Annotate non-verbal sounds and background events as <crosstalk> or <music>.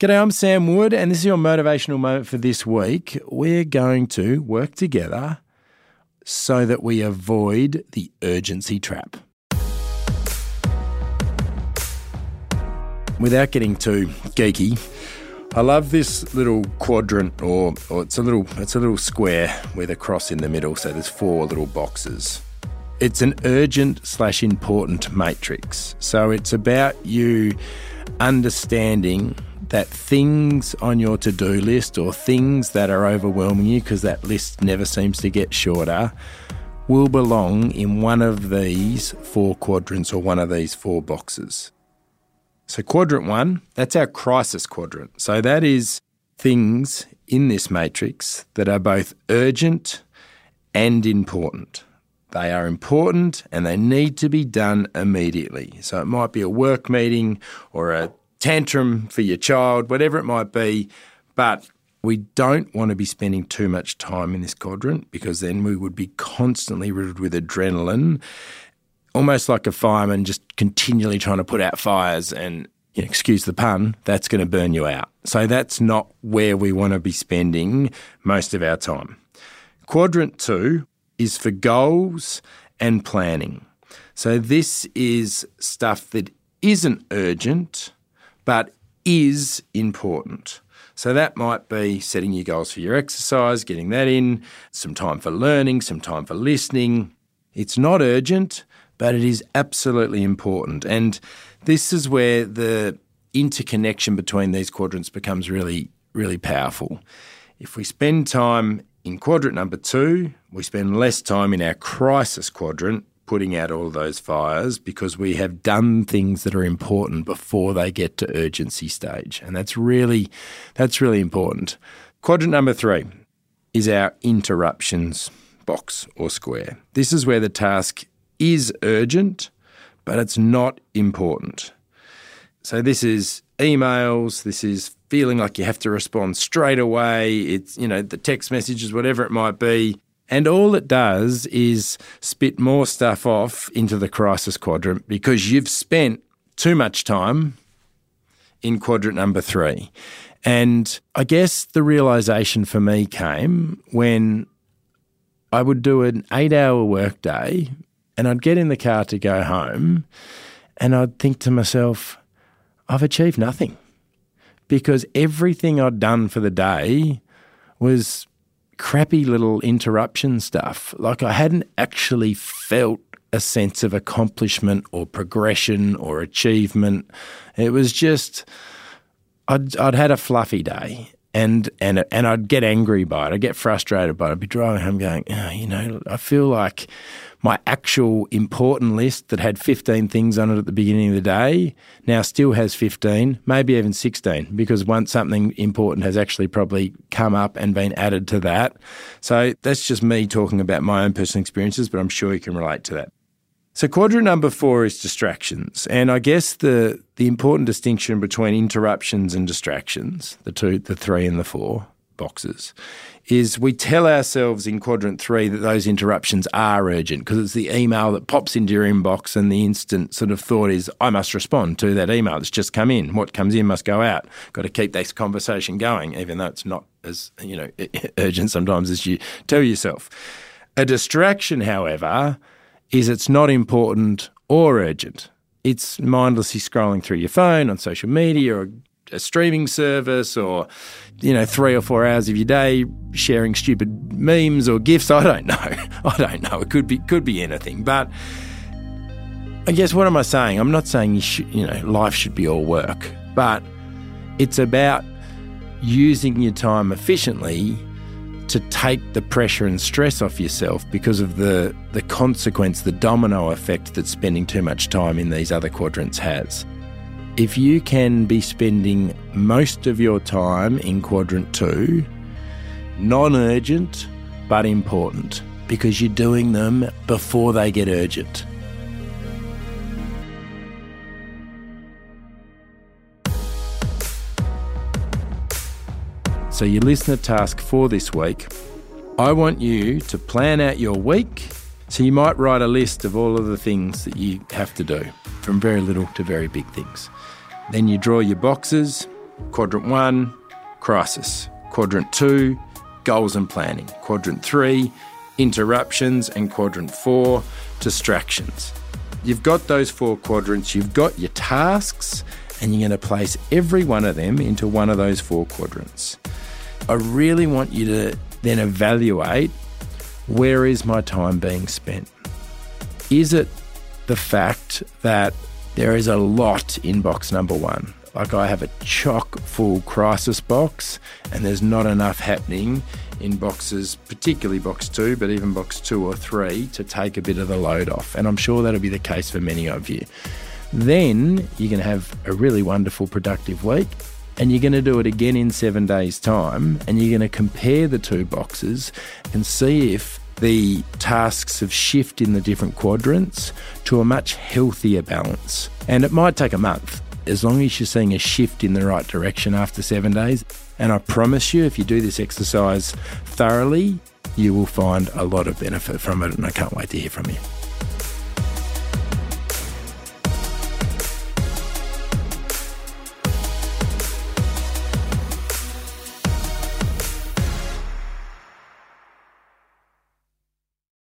G'day, I'm Sam Wood, and this is your motivational moment for this week. We're going to work together so that we avoid the urgency trap. Without getting too geeky, I love this little quadrant, or, or it's a little it's a little square with a cross in the middle. So there's four little boxes. It's an urgent slash important matrix. So it's about you understanding that things on your to do list or things that are overwhelming you, because that list never seems to get shorter, will belong in one of these four quadrants or one of these four boxes. So, quadrant one, that's our crisis quadrant. So, that is things in this matrix that are both urgent and important. They are important and they need to be done immediately. So, it might be a work meeting or a tantrum for your child, whatever it might be. But we don't want to be spending too much time in this quadrant because then we would be constantly riddled with adrenaline, almost like a fireman just continually trying to put out fires and you know, excuse the pun, that's going to burn you out. So that's not where we want to be spending most of our time. Quadrant two is for goals and planning. So this is stuff that isn't urgent but is important. So that might be setting your goals for your exercise, getting that in, some time for learning, some time for listening. It's not urgent, but it is absolutely important. And this is where the interconnection between these quadrants becomes really, really powerful. If we spend time in quadrant number two, we spend less time in our crisis quadrant, putting out all those fires because we have done things that are important before they get to urgency stage. And that's really that's really important. Quadrant number 3 is our interruptions box or square. This is where the task is urgent, but it's not important. So this is emails, this is feeling like you have to respond straight away, it's you know the text messages whatever it might be and all it does is spit more stuff off into the crisis quadrant because you've spent too much time in quadrant number three. And I guess the realization for me came when I would do an eight hour workday and I'd get in the car to go home and I'd think to myself, I've achieved nothing because everything I'd done for the day was crappy little interruption stuff. Like I hadn't actually felt a sense of accomplishment or progression or achievement. It was just I'd I'd had a fluffy day and and and I'd get angry by it. I'd get frustrated by it. I'd be driving home going, oh, you know, I feel like my actual important list that had 15 things on it at the beginning of the day now still has 15, maybe even 16, because once something important has actually probably come up and been added to that. So that's just me talking about my own personal experiences, but I'm sure you can relate to that. So quadrant number four is distractions. And I guess the the important distinction between interruptions and distractions, the two the three and the four boxes, is we tell ourselves in quadrant three that those interruptions are urgent because it's the email that pops into your inbox and the instant sort of thought is, I must respond to that email that's just come in. What comes in must go out. Got to keep this conversation going, even though it's not as, you know, <laughs> urgent sometimes as you tell yourself. A distraction, however, is it's not important or urgent. It's mindlessly scrolling through your phone on social media or a streaming service or you know three or four hours of your day sharing stupid memes or gifs i don't know. <laughs> I don't know. It could be could be anything. But i guess what am i saying? I'm not saying you should you know life should be all work but it's about using your time efficiently to take the pressure and stress off yourself because of the, the consequence, the domino effect that spending too much time in these other quadrants has. If you can be spending most of your time in quadrant two, non urgent but important, because you're doing them before they get urgent. So, your listener task for this week I want you to plan out your week. So, you might write a list of all of the things that you have to do, from very little to very big things. Then you draw your boxes Quadrant one, crisis. Quadrant two, goals and planning. Quadrant three, interruptions. And quadrant four, distractions. You've got those four quadrants, you've got your tasks, and you're going to place every one of them into one of those four quadrants. I really want you to then evaluate where is my time being spent? Is it the fact that there is a lot in box number one? Like I have a chock full crisis box, and there's not enough happening in boxes, particularly box two, but even box two or three, to take a bit of the load off. And I'm sure that'll be the case for many of you. Then you're going to have a really wonderful, productive week. And you're going to do it again in seven days' time. And you're going to compare the two boxes and see if the tasks have shifted in the different quadrants to a much healthier balance. And it might take a month, as long as you're seeing a shift in the right direction after seven days. And I promise you, if you do this exercise thoroughly, you will find a lot of benefit from it. And I can't wait to hear from you.